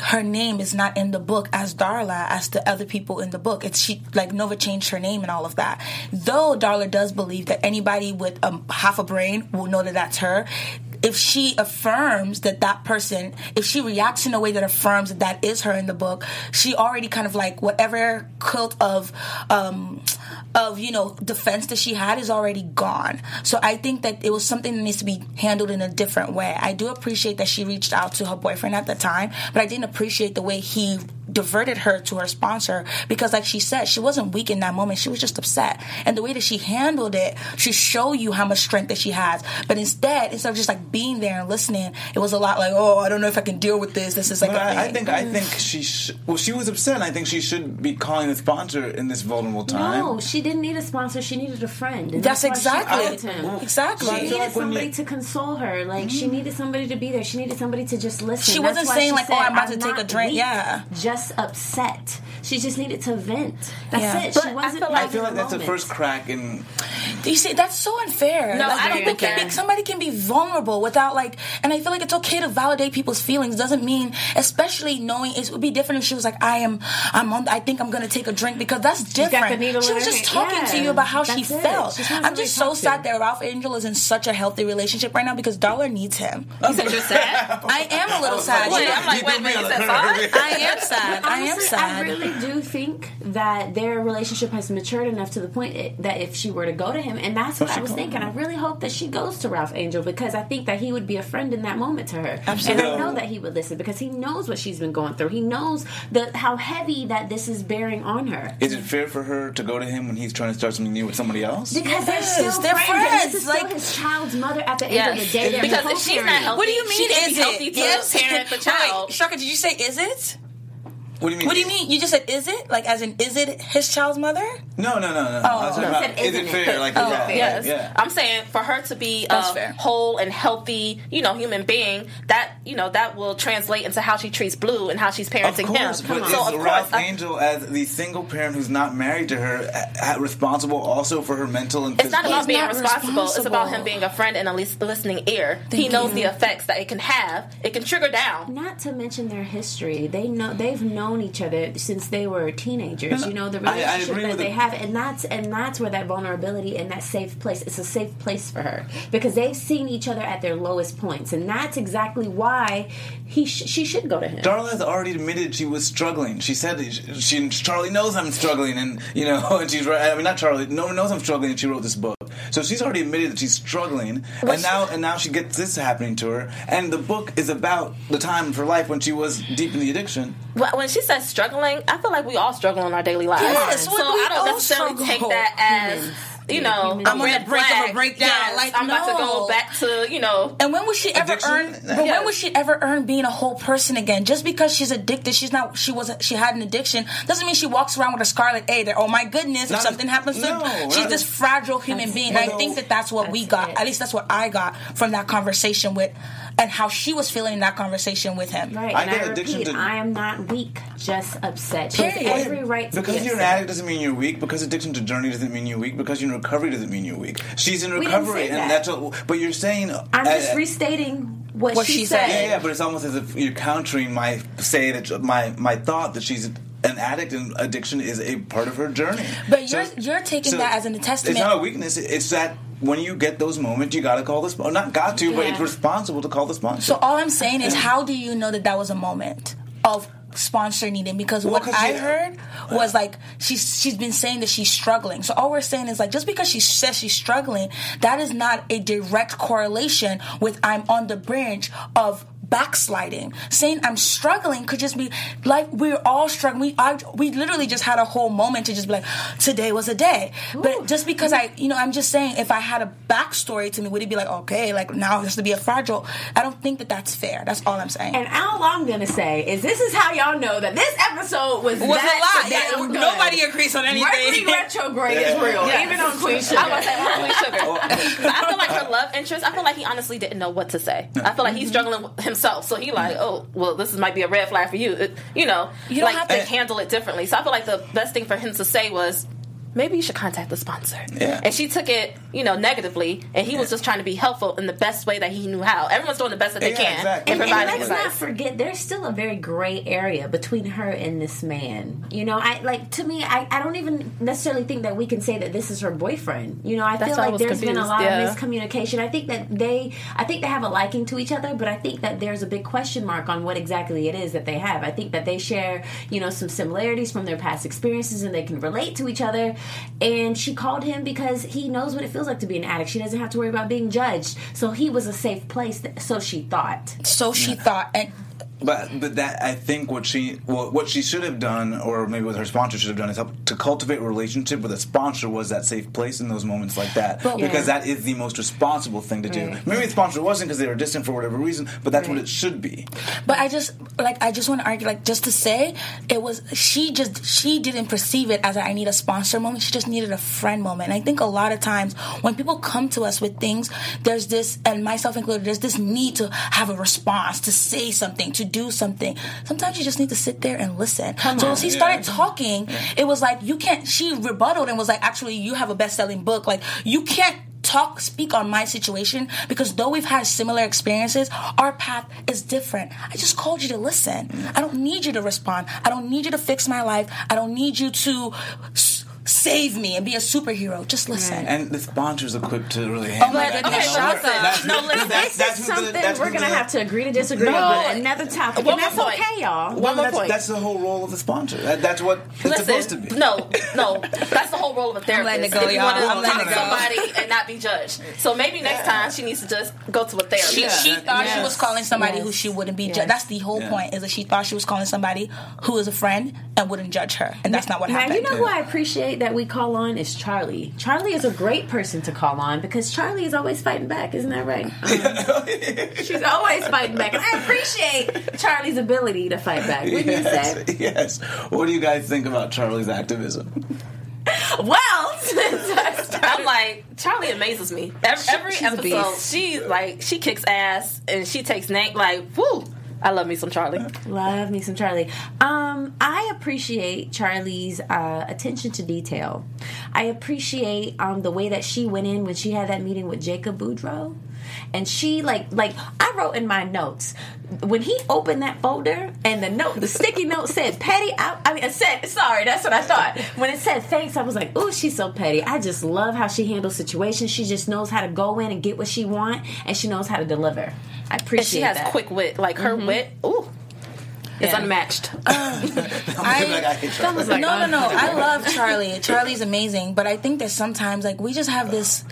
Speaker 4: her name is not in the book as Darla as the other people in the book. It's she like Nova changed her name and all of that. Though Darla does believe that anybody with um, half a brain will know that that's her. If she affirms that that person, if she reacts in a way that affirms that that is her in the book, she already kind of like whatever cult of um, of you know defense that she had is already gone. So I think that it was something that needs to be handled in a different way. I do appreciate that she reached out to her boyfriend at the time, but I didn't appreciate the way he diverted her to her sponsor because like she said she wasn't weak in that moment she was just upset and the way that she handled it should show you how much strength that she has but instead instead of just like being there and listening it was a lot like oh i don't know if i can deal with this this is like
Speaker 2: I,
Speaker 4: a
Speaker 2: I, I
Speaker 4: thing.
Speaker 2: think I think she sh- well she was upset. and I think she should be calling the sponsor in this vulnerable time.
Speaker 5: no she didn't need a sponsor she needed a friend and
Speaker 4: That's
Speaker 5: why she
Speaker 4: exactly-
Speaker 5: called him.
Speaker 4: exactly.
Speaker 5: she needed
Speaker 2: like
Speaker 5: somebody
Speaker 2: you-
Speaker 5: to console her like she mm. needed somebody to be there she needed somebody to just listen
Speaker 4: She
Speaker 5: That's
Speaker 4: wasn't saying
Speaker 5: she
Speaker 4: like, oh, I'm about to take a drink. Yeah.
Speaker 5: just upset she just needed to vent that's
Speaker 4: Yeah.
Speaker 5: it
Speaker 6: But
Speaker 5: she
Speaker 6: I
Speaker 5: wasn't
Speaker 6: feel like-
Speaker 2: I feel like that's the first crack in.
Speaker 4: You see, that's so unfair.
Speaker 6: No,
Speaker 4: Like,
Speaker 6: I don't think
Speaker 4: can
Speaker 6: that-
Speaker 4: be, somebody can be vulnerable without like, and I feel like it's okay to validate people's feelings. Doesn't mean, especially knowing it would be different if she was like, I am, I'm on, I think I'm gonna take a drink because that's
Speaker 5: got
Speaker 4: different.
Speaker 5: the
Speaker 4: she was just
Speaker 5: hand.
Speaker 4: talking to you about how she
Speaker 5: it.
Speaker 4: felt.
Speaker 5: She
Speaker 4: I'm just so
Speaker 5: to
Speaker 4: sad that Ralph Angel is in such a healthy relationship right now because Darla needs him.
Speaker 6: You said you're sad?
Speaker 4: I am a little sad.
Speaker 6: Wait, I'm like, wait a minute, you said sorry?
Speaker 4: I am sad. I am sad.
Speaker 5: I really do think that their relationship has matured enough to the point it, that if she were to go to him, and that's what I was thinking, I really hope that she goes to Ralph Angel because I think that he would be a friend in that moment to her.
Speaker 4: Absolutely.
Speaker 5: And I know that he would listen because he knows what she's been going through. He knows the how heavy that this is bearing on her.
Speaker 2: Is it fair for her to go to him when he's trying to start something new with somebody else?
Speaker 5: Because they're
Speaker 4: Yes,
Speaker 5: still
Speaker 4: they're
Speaker 5: friends.
Speaker 4: friends,
Speaker 5: This is still
Speaker 4: like-
Speaker 5: his child's mother at the end
Speaker 6: Yes,
Speaker 5: of the day.
Speaker 6: Because if she's not
Speaker 5: co-parenting.
Speaker 6: healthy,
Speaker 4: What do you mean?
Speaker 6: can
Speaker 4: Is
Speaker 6: be healthy
Speaker 4: it?
Speaker 6: to parent the
Speaker 4: Wait,
Speaker 6: child.
Speaker 4: Shaka, did you say is it?
Speaker 2: What do you mean?
Speaker 4: What do you mean? You just said is it? Like as in is it his child's mother?
Speaker 2: No, no, no, no.
Speaker 4: Oh.
Speaker 2: I was talking
Speaker 4: No.
Speaker 2: about,
Speaker 5: Said,
Speaker 2: is
Speaker 5: isn't
Speaker 2: it
Speaker 5: it?
Speaker 2: fair? Like,
Speaker 4: Oh,
Speaker 2: yeah,
Speaker 6: Yes,
Speaker 2: yeah.
Speaker 6: I'm saying for her to be a
Speaker 4: fair.
Speaker 6: whole and healthy, you know, human being, that you know that will translate into how she treats Blue and how she's
Speaker 2: Of
Speaker 6: parenting
Speaker 2: course,
Speaker 6: him.
Speaker 2: but
Speaker 6: so
Speaker 2: is
Speaker 6: of course,
Speaker 2: Ralph
Speaker 6: I-
Speaker 2: Angel, as the single parent who's not married to her, a- a- responsible also for her mental and
Speaker 6: it's not about being
Speaker 4: not
Speaker 6: responsible. It's about him being a friend and a listening ear. he knows
Speaker 4: you.
Speaker 6: the effects that it can have. It can trigger down.
Speaker 5: Not to mention their history. They know they've known each other since they were teenagers. You know the
Speaker 2: I- I
Speaker 5: relationship that they have, and that's and that's where that vulnerability and that safe place. It's a safe place for her because they've seen each other at their lowest points, and that's exactly why he sh- she should go to him.
Speaker 2: Darla has already admitted she was struggling. She said she, she Charley knows I'm struggling, and you know, and she's right. I mean, not Charley. No one knows I'm struggling, and she wrote this book. So she's already admitted that she's struggling, and now and now she gets this happening to her. And the book is about the time of her life when she was deep in the addiction.
Speaker 6: When she says struggling, I feel like we all struggle in our daily lives.
Speaker 4: Yes,
Speaker 6: so
Speaker 4: we- we
Speaker 6: I don't
Speaker 4: all
Speaker 6: necessarily
Speaker 4: struggle.
Speaker 6: take that as you know
Speaker 5: humans.
Speaker 6: a
Speaker 4: I'm on the brink of a breakdown,
Speaker 6: Yes,
Speaker 4: like,
Speaker 6: I'm about to go back to you know
Speaker 4: And when would she ever
Speaker 2: Addiction?
Speaker 4: earn? But
Speaker 6: Yes.
Speaker 4: when would she ever earn being a whole person again? Just because she's addicted, she's not. She was. She had an addiction doesn't mean she walks around with a scarlet A. That oh my goodness, if
Speaker 2: Not-
Speaker 4: something happens to
Speaker 2: no,
Speaker 4: her, she's
Speaker 2: not-
Speaker 4: this fragile human being. And I think that that's what we got.
Speaker 5: it.
Speaker 4: At least that's what I got from that conversation with, and how she was feeling in that conversation with him.
Speaker 5: Right,
Speaker 2: I
Speaker 5: and
Speaker 2: get
Speaker 5: I
Speaker 2: addiction
Speaker 5: repeat,
Speaker 2: to-
Speaker 5: I am not weak, just upset. She has every right to
Speaker 2: Because
Speaker 5: be
Speaker 2: you're an addict doesn't mean you're weak. Because addiction to journey doesn't mean you're weak. Because you're in recovery doesn't mean you're weak. She's in
Speaker 5: didn't
Speaker 2: recovery,
Speaker 5: say
Speaker 2: and
Speaker 5: that.
Speaker 2: that's what. But you're saying
Speaker 5: I'm just
Speaker 2: uh,
Speaker 5: restating what,
Speaker 4: What
Speaker 5: she,
Speaker 4: she
Speaker 5: said.
Speaker 4: said.
Speaker 2: Yeah, yeah, but it's almost as if you're countering my say that my my thought that she's an addict and addiction is a part of her journey.
Speaker 4: But you're- you're taking that as an testament.
Speaker 2: It's not a weakness. It's that when you get those moments, you got to call the sponsor. Not got to, but it's responsible to call the sponsor.
Speaker 4: So all I'm saying is, how do you know that that was a moment of sponsor needing? Because
Speaker 2: Well,
Speaker 4: what I
Speaker 2: you-
Speaker 4: heard was like she's she's been saying that she's struggling. So all we're saying is like just because she says she's struggling, that is not a direct correlation with I'm on the brink of backsliding. Saying I'm struggling could just be like we're all struggling. We I, we literally just had a whole moment to just be like today was a day. But just because I you know I'm just saying if I had a backstory to me, would it be like okay like now it has to be a fragile? I don't think that that's fair. That's all I'm saying.
Speaker 5: And all I'm gonna say is this is how y'all know that this episode was,
Speaker 4: Was a
Speaker 5: that,
Speaker 4: lot.
Speaker 5: that
Speaker 4: Yeah,
Speaker 5: good.
Speaker 4: nobody agrees on anything.
Speaker 5: Mercury retrograde is
Speaker 2: Yeah.
Speaker 5: real,
Speaker 6: Yes.
Speaker 5: even on Queen Sugar.
Speaker 6: I was say Queen Sugar. I feel like her love interest. I feel like he honestly didn't know what to say. I feel like he's struggling with himself himself. So he like, oh, well, this might be a red flag for you. It- you know,
Speaker 4: You don't
Speaker 6: like
Speaker 4: have to-
Speaker 6: handle it differently. So I feel like the best thing for him to say was. Maybe you should contact the sponsor.
Speaker 2: Yeah.
Speaker 6: And she took it, you know, negatively, and he was just trying to be helpful in the best way that he knew how. Everyone's doing the best that they
Speaker 2: Yeah,
Speaker 6: can
Speaker 2: exactly.
Speaker 6: and
Speaker 5: And, and
Speaker 6: providing
Speaker 5: let's not forget, there's still a very gray area between her and this man. You know, I like to me, I, I don't even necessarily think that we can say that this is her boyfriend. You know, I
Speaker 6: That's
Speaker 5: feel
Speaker 6: why I
Speaker 5: like
Speaker 6: was
Speaker 5: there's been a lot
Speaker 6: yeah.
Speaker 5: of miscommunication. I think that they, I think they have a liking to each other, but I think that there's a big question mark on what exactly it is that they have. I think that they share, you know, some similarities from their past experiences, and they can relate to each other. And she called him because he knows what it feels like to be an addict. She doesn't have to worry about being judged, so he was a safe place. So she thought.
Speaker 4: So she thought, and
Speaker 2: But but that I think what she well, what she should have done, or maybe what her sponsor should have done, is help to cultivate a relationship with a sponsor was that safe place in those moments like that,
Speaker 4: But-
Speaker 2: because
Speaker 5: Yeah.
Speaker 2: that is the most responsible thing to do.
Speaker 5: Right.
Speaker 2: Maybe the sponsor wasn't because they were distant for whatever reason, but that's what it should be.
Speaker 4: But I just like I just want to argue like just to say it was she just she didn't perceive it as a, I need a sponsor moment. She just needed a friend moment. And I think a lot of times when people come to us with things, there's this and myself included, there's this need to have a response, to say something, to do something. Sometimes you just need to sit there and listen. so as he started talking, it was like you can't. She rebutted and was like, actually, you have a best selling book. Like you can't talk speak on my situation because though we've had similar experiences our path is different i just called you to listen i don't need you to respond i don't need you to fix my life i don't need you to save me and be a superhero just listen
Speaker 2: And the sponsor's equipped to really handle
Speaker 4: my
Speaker 2: that.
Speaker 4: goodness,
Speaker 2: No,
Speaker 4: shut
Speaker 2: no, that's-
Speaker 4: up.
Speaker 6: No, listen,
Speaker 2: that's-
Speaker 5: This
Speaker 2: that's
Speaker 5: is
Speaker 2: who the-
Speaker 5: something
Speaker 2: that's
Speaker 5: we're gonna have to agree to disagree
Speaker 6: No.
Speaker 5: on another topic,
Speaker 6: One
Speaker 5: and that's
Speaker 6: more point.
Speaker 5: okay, y'all.
Speaker 6: One more
Speaker 2: that's,
Speaker 6: point.
Speaker 2: that's the whole role of the sponsor. That, that's what it's supposed to be.
Speaker 6: No, no, that's the whole role of a therapist.
Speaker 4: letting it go,
Speaker 6: if you
Speaker 4: y'all.
Speaker 6: want to
Speaker 4: I'm letting
Speaker 6: talk
Speaker 4: it
Speaker 6: to
Speaker 4: go.
Speaker 6: somebody and not be judged. So maybe next time she needs to just go to a therapist.
Speaker 4: she, she thought she was calling somebody who she wouldn't be judged. That's the whole point. Is that she thought she was calling somebody who is a friend and wouldn't judge her, and that's not what
Speaker 5: now,
Speaker 4: happened.
Speaker 5: you know who I appreciate that we call on is Charley. Charley is a great person to call on because Charley is always fighting back, isn't that right? Um, she's always fighting back, and I appreciate Charley's ability to fight back. Wouldn't you say?
Speaker 2: yes, yes. What do you guys think about Charley's activism?
Speaker 5: Well, since I started-
Speaker 6: I'm like Charley amazes me. Every, every
Speaker 5: she's
Speaker 6: episode, she like she kicks ass and she takes name like whoo. I love me some Charley.
Speaker 5: Love me some Charley. Um, I appreciate Charley's uh, attention to detail. I appreciate um, the way that she went in when she had that meeting with Jacob Boudreaux. And she like like I wrote in my notes when he opened that folder and the note the sticky note said petty I, I mean it said sorry that's what I thought when it said thanks I was like oh she's so petty I just love how she handles situations she just knows how to go in and get what she want and she knows how to deliver I appreciate.
Speaker 6: And she has
Speaker 5: that.
Speaker 6: quick wit. Like her mm-hmm. wit, ooh, it's
Speaker 5: Yeah.
Speaker 6: unmatched.
Speaker 4: I,
Speaker 2: Like, I
Speaker 5: was like,
Speaker 4: no, no,
Speaker 5: uh,
Speaker 4: no. I love Charley. Charley's amazing, but I think that sometimes, like, we just have this.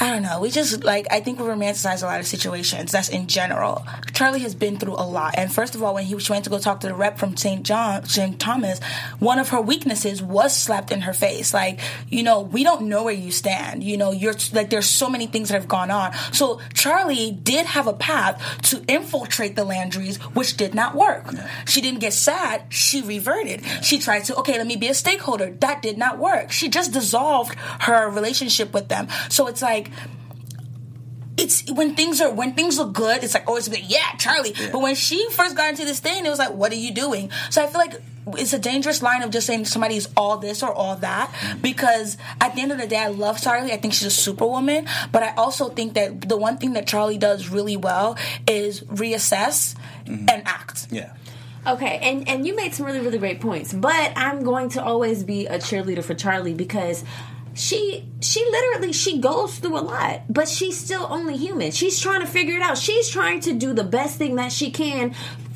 Speaker 4: I don't know. We just like. I think we romanticize a lot of situations. That's in general. Charley has been through a lot, and first of all, when he she went to go talk to the rep from St. John, St. Thomas, one of her weaknesses was slapped in her face. Like, you know, we don't know where you stand. You know, you're like, there's so many things that have gone on. So Charley did have a path to infiltrate the Landrys, which did not work. She didn't get sad. She reverted. She tried to, okay, let me be a stakeholder. That did not work. She just dissolved her relationship with them. So it's like, it's when things are when things look good, it's like always like yeah, Charley. But when she first got into this thing, it was like, what are you doing? So I feel like it's a dangerous line of just saying somebody's all this or all that because at the end of the day, I love Charley. I think she's a superwoman, but I also think that the one thing that Charley does really well is reassess mm-hmm. and act.
Speaker 2: Yeah.
Speaker 5: Okay, and and you made some really really great points, but I'm going to always be a cheerleader for Charley because she she literally she goes through a lot, but she's still only human. She's trying to figure it out. She's trying to do the best thing that she can.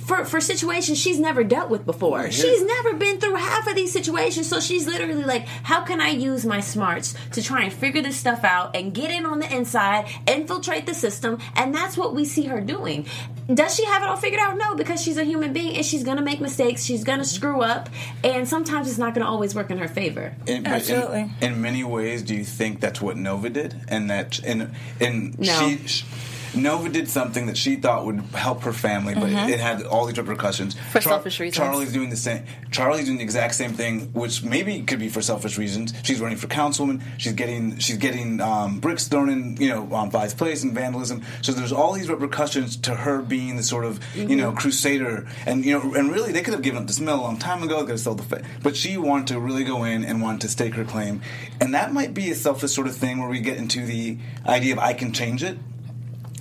Speaker 5: For, for situations she's never dealt with before. She's never been through half of these situations. So she's literally like, how can I use my smarts to try and figure this stuff out and get in on the inside, infiltrate the system? And that's what we see her doing. Does she have it all figured out? No, because she's a human being and she's gonna make mistakes. She's gonna screw up, and sometimes it's not gonna always work in her favor.
Speaker 2: In,
Speaker 4: Absolutely.
Speaker 2: In, in many ways, do you think that's what Nova did, and that in in
Speaker 5: No.
Speaker 2: she? sh- Nova did something that she thought would help her family, but
Speaker 6: Mhm.
Speaker 2: it had all these repercussions.
Speaker 6: For selfish reasons.
Speaker 2: Charley's doing the same. Charley's doing the exact same thing, which maybe could be for selfish reasons. She's running for councilwoman. She's getting she's getting um, bricks thrown in, you know, on Vi's place and vandalism. So there's all these repercussions to her being the sort of you know crusader, and you know, and really they could have given up this mill a long time ago. They could have sold the, fa- but she wanted to really go in and wanted to stake her claim, and that might be a selfish sort of thing where we get into the idea of I can change it.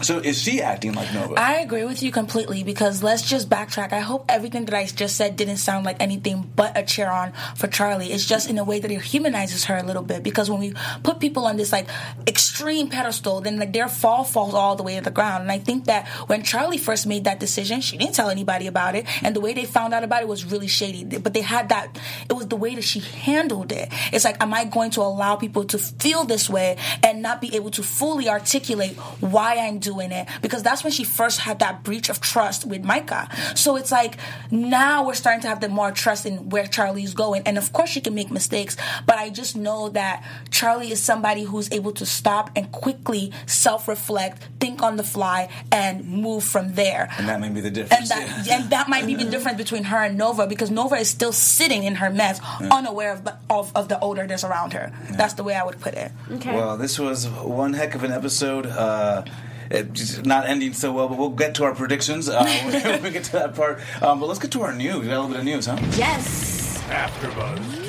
Speaker 2: So is she acting like Nova?
Speaker 4: I agree with you completely because let's just backtrack. I hope everything that I just said didn't sound like anything but a cheer on for Charley. It's just in a way that it humanizes her a little bit because when we put people on this like extreme pedestal, then like their fall falls all the way to the ground. And I think that when Charley first made that decision, she didn't tell anybody about it, and the way they found out about it was really shady. But they had that. It was the way that she handled it. It's like, am I going to allow people to feel this way and not be able to fully articulate why I'm doing it? Because that's when she first had that breach of trust with Micah. So it's like now we're starting to have the more trust in where Charley's going. And of course, she can make mistakes, but I just know that Charley is somebody who's able to stop and quickly self reflect, think on the fly, and move from there.
Speaker 2: and that may be the difference.
Speaker 4: And that, and that might be the difference between her and Nova because Nova is still sitting in her mess,
Speaker 2: Yeah.
Speaker 4: unaware of the, of, of the odor that's around her. That's the way I would put it.
Speaker 2: Well, this was one heck of an episode. Uh, it's not ending so well, but we'll get to our predictions uh, when we get to that part. Um, but let's get to our news. We got a little bit of news, huh?
Speaker 5: Yes.
Speaker 8: AfterBuzz TV News.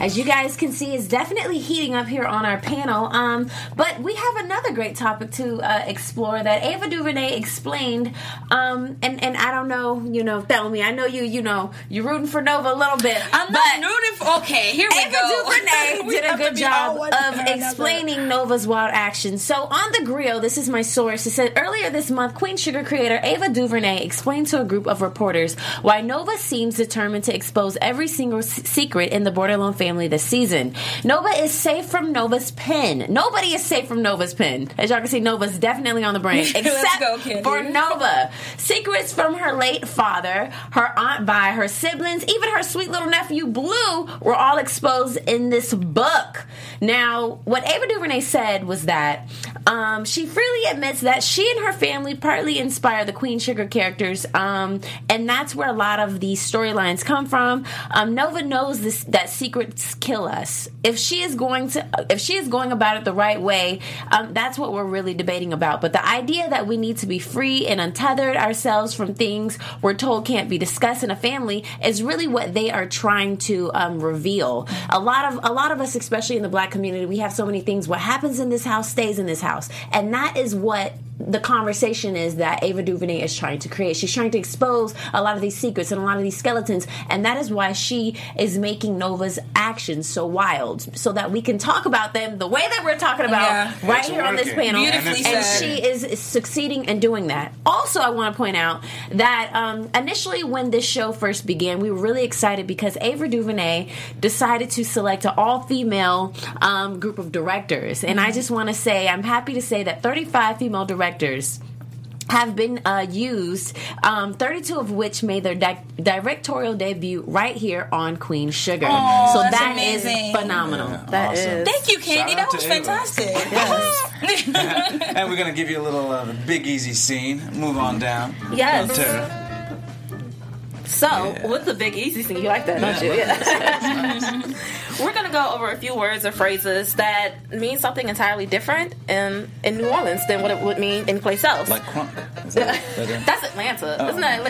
Speaker 5: As you guys can see, it's definitely heating up here on our panel. Um, but we have another great topic to uh, explore that Ava DuVernay explained. Um, and and I don't know, you know, Thelmy, I know you, you know, you're rooting for Nova a little bit.
Speaker 9: I'm not rooting for. Okay, here we
Speaker 5: Ava
Speaker 9: go.
Speaker 5: Ava
Speaker 9: DuVernay
Speaker 5: did a good job of explaining Nova's wild actions. So on the grill, this is my source. It said earlier this month, Queen Sugar creator Ava DuVernay explained to a group of reporters why Nova seems determined to expose every single secret in the Bordelon family this season. Nova is safe from Nova's pen. Nobody is safe from Nova's pen. As y'all can see, Nova's definitely on the brain, except
Speaker 9: go,
Speaker 5: for Nova. Secrets from her late father, her aunt Vi, her siblings, even her sweet little nephew Blue were all exposed in this book. Now, what Ava DuVernay said was that um, she freely admits that she and her family partly inspired the Queen Sugar characters, um, and that's where a lot of these storylines come from. Um, Nova knows this that secrets kill us. If she is going to, if she is going about it the right way, um, that's what we're really debating about. But the idea that we need to be free and untethered ourselves from things we're told can't be discussed in a family is really what they are trying to um, reveal. A lot of a lot of us, especially in the black community, we have so many things. What happens in this house stays in this house, and that is what the conversation is that Ava DuVernay is trying to create. She's trying to expose a lot of these secrets and a lot of these skeletons, and that is why she is making Nova's actions so wild, so that we can talk about them the way that we're talking about
Speaker 9: Yeah.
Speaker 5: right
Speaker 9: It's
Speaker 5: here on this panel.
Speaker 9: Beautifully
Speaker 5: and
Speaker 9: said.
Speaker 5: she is succeeding in doing that. Also, I want to point out that um, initially, when this show first began, we were really excited because Ava DuVernay decided to select an all-female um, group of directors, and I just want to say I'm happy to say that 35 female directors have been uh, used, um, 32 of which made their di- directorial debut right here on Queen Sugar.
Speaker 4: Aw,
Speaker 5: so
Speaker 4: that's
Speaker 5: that is
Speaker 4: amazing.
Speaker 5: phenomenal. That is.
Speaker 4: Thank you, Candy.
Speaker 2: Shout
Speaker 4: That was
Speaker 2: to Ava.
Speaker 4: fantastic.
Speaker 2: and we're gonna give you a little uh, big easy scene. Move on down.
Speaker 6: Yes. So, with the big easy thing, you like that, don't you? Yeah. We're gonna go over a few words or phrases that mean something entirely different in in New Orleans than what it would mean in anyplace else.
Speaker 2: Like crunk. Is that- is that?
Speaker 6: That's Atlanta,
Speaker 2: Oh.
Speaker 6: isn't that?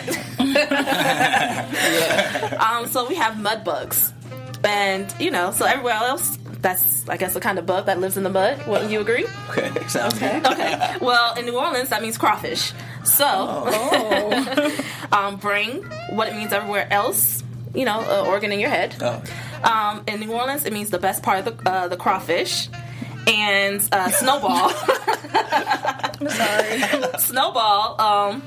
Speaker 6: um, so we have mud bugs, and you know, so everywhere else, that's I guess the kind of bug that lives in the mud. Wouldn't you agree?
Speaker 2: Okay, sounds good.
Speaker 6: Okay. Well, in New Orleans, that means crawfish. So, um, brain, what it means everywhere else, you know, uh, organ in your head.
Speaker 2: Oh.
Speaker 6: Um, in New Orleans, it means the best part of the, uh, the crawfish. And uh, snowball. I'm sorry. snowball, um,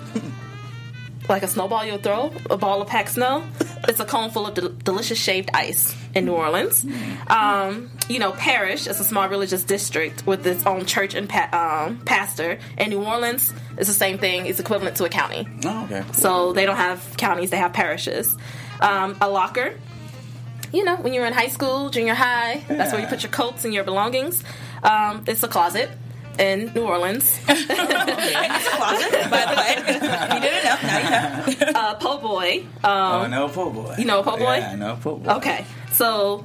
Speaker 6: like a snowball you'll throw, a ball of packed snow. It's a cone full of del- delicious shaved ice in New Orleans. Um, you know, parish is a small religious district with its own church and pa- um, pastor. In New Orleans, it's the same thing. It's equivalent to a county.
Speaker 2: Oh, okay.
Speaker 6: So they don't have counties; they have parishes. Um, a locker. You know, when you're in high school, junior high, that's where you put your coats and your belongings. Um, it's a closet. In New Orleans.
Speaker 4: Closet, by the way. You didn't know. Now you know.
Speaker 6: uh, po' boy.
Speaker 2: oh,
Speaker 6: Um,
Speaker 2: no, po' boy.
Speaker 6: You know po' boy?
Speaker 2: Yeah, I know po' boy.
Speaker 6: Okay, so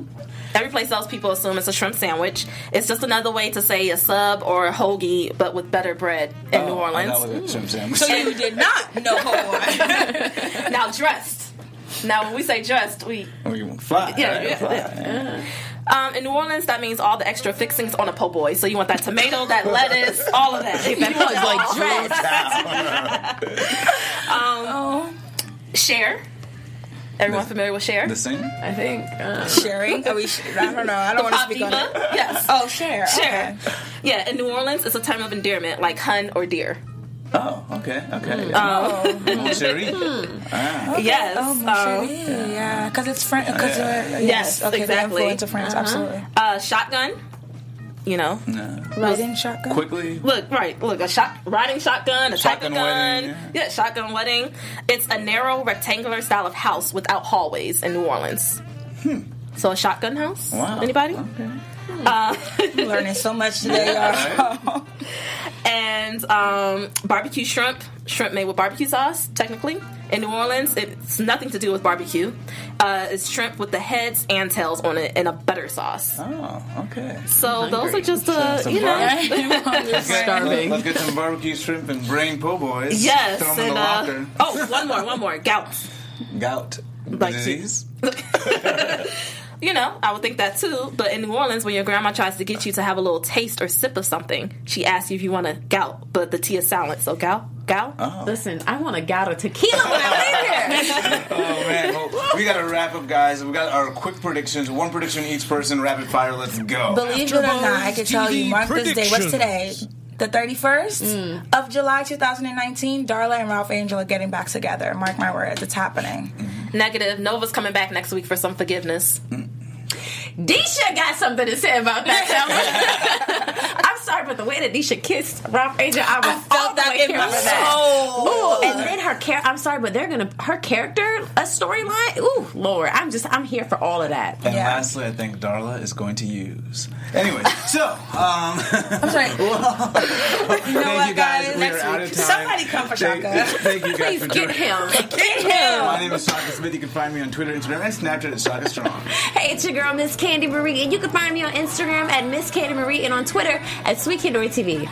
Speaker 6: every place else people assume it's a shrimp sandwich. It's just another way to say a sub or a hoagie, but with better bread in
Speaker 2: Oh,
Speaker 6: New
Speaker 2: I
Speaker 6: Orleans.
Speaker 2: know what a shrimp sandwich.
Speaker 4: So you did not know po' boy.
Speaker 6: now dressed. Now when we say dressed, we
Speaker 2: Oh, you want fly?
Speaker 6: Yeah,
Speaker 2: right?
Speaker 6: yeah,
Speaker 2: Fly,
Speaker 6: yeah. Um, in New Orleans, that means all the extra fixings on a po' boy. So you want that tomato, that lettuce, all of that.
Speaker 5: That
Speaker 6: You want
Speaker 5: po' boy
Speaker 6: all.
Speaker 5: dress.
Speaker 6: Um, Cher. Everyone familiar with Cher?
Speaker 2: The same?
Speaker 5: I think. Uh,
Speaker 4: Sharing? Are we? sh- I don't know. I don't want to
Speaker 6: pop
Speaker 4: speak on
Speaker 6: diva?
Speaker 4: it.
Speaker 6: Yes.
Speaker 4: Oh, share.
Speaker 6: Cher. Yeah, in New Orleans, it's a term of endearment, like hun or dear.
Speaker 2: Oh, okay, okay.
Speaker 6: Um,
Speaker 2: Mon chéri. Ah.
Speaker 6: Yes.
Speaker 4: Oh, mon
Speaker 6: um.
Speaker 4: Yeah, because it's French. Because
Speaker 2: Yeah.
Speaker 4: yes,
Speaker 6: Yes,
Speaker 4: okay,
Speaker 6: exactly.
Speaker 4: the influence of France. Absolutely.
Speaker 6: uh, shotgun. You know,
Speaker 4: Riding shotgun.
Speaker 2: Quickly.
Speaker 6: look right. Look, a shot riding shotgun, a
Speaker 2: Shotgun
Speaker 6: shotgun gun.
Speaker 2: wedding,
Speaker 6: Yeah. shotgun wedding. It's a narrow rectangular style of house without hallways in New Orleans. So a shotgun house.
Speaker 2: Wow.
Speaker 6: Anybody? Uh,
Speaker 4: Learning so much today, y'all.
Speaker 6: and um, barbecue shrimp, shrimp made with barbecue sauce. Technically, in New Orleans, it's nothing to do with barbecue. Uh, it's shrimp with the heads and tails on it in a butter sauce.
Speaker 2: Oh, okay.
Speaker 6: So those are just uh,
Speaker 2: Some
Speaker 6: you know.
Speaker 2: Let's get,
Speaker 5: Starving.
Speaker 2: Let's get some barbecue shrimp and brain po' boys.
Speaker 6: Yes,
Speaker 2: Throw them in
Speaker 6: and
Speaker 2: the
Speaker 6: uh,
Speaker 2: locker.
Speaker 6: oh, one more, one more, gout.
Speaker 2: Gout.
Speaker 6: Like-
Speaker 2: Disease.
Speaker 6: You know, I would think that too. But in New Orleans, when your grandma tries to get you to have a little taste or sip of something, she asks you if you want a gout, but the tea is silent. So gout, gout.
Speaker 2: Oh.
Speaker 5: listen, I want a gout of tequila when I leave here.
Speaker 2: Oh man, well, we gotta wrap up, guys. We got our quick predictions. One prediction each person, rapid fire. Let's go.
Speaker 4: Believe it or not, I can tell you, mark this day. What's today? The 31st mm. of July 2019, Darla and Ralph Angel are getting back together. Mark my words, it's happening. Mm-hmm.
Speaker 6: Negative. Nova's coming back next week for some forgiveness.
Speaker 5: Disha got something to say about that. I'm sorry, but the way that Disha kissed Ralph Angel, I was
Speaker 4: I felt that in
Speaker 5: here
Speaker 4: my
Speaker 5: for
Speaker 4: soul.
Speaker 5: Ooh, and then her character. I'm sorry, but they're gonna her character a storyline. Ooh, Lord, I'm just I'm here for all of that.
Speaker 2: And
Speaker 4: Yeah.
Speaker 2: lastly, I think Darla is going to use. Anyway, so um,
Speaker 4: I'm sorry. you know what,
Speaker 2: you guys.
Speaker 4: guys?
Speaker 2: We are out of time.
Speaker 4: Somebody come for Shaka.
Speaker 2: Thank you guys
Speaker 5: Please
Speaker 2: for
Speaker 5: get
Speaker 2: joining.
Speaker 5: him. Get him.
Speaker 2: My name is Shaka Smith. You can find me on Twitter, Instagram, and Snapchat at Shaka Strong.
Speaker 5: Hey, it's your girl Miss Candy Marie, and you can find me on Instagram at Miss Candy Marie and on Twitter at Sweet Kidori TV.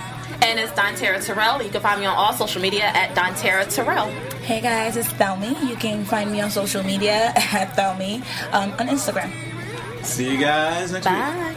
Speaker 6: And it's Dontera Terrell. You can find me on all social media at Dontera Terrell.
Speaker 4: Hey guys, it's Thelmy. You can find me on social media at Thelmy um, on Instagram.
Speaker 2: See you guys next week.
Speaker 6: Bye.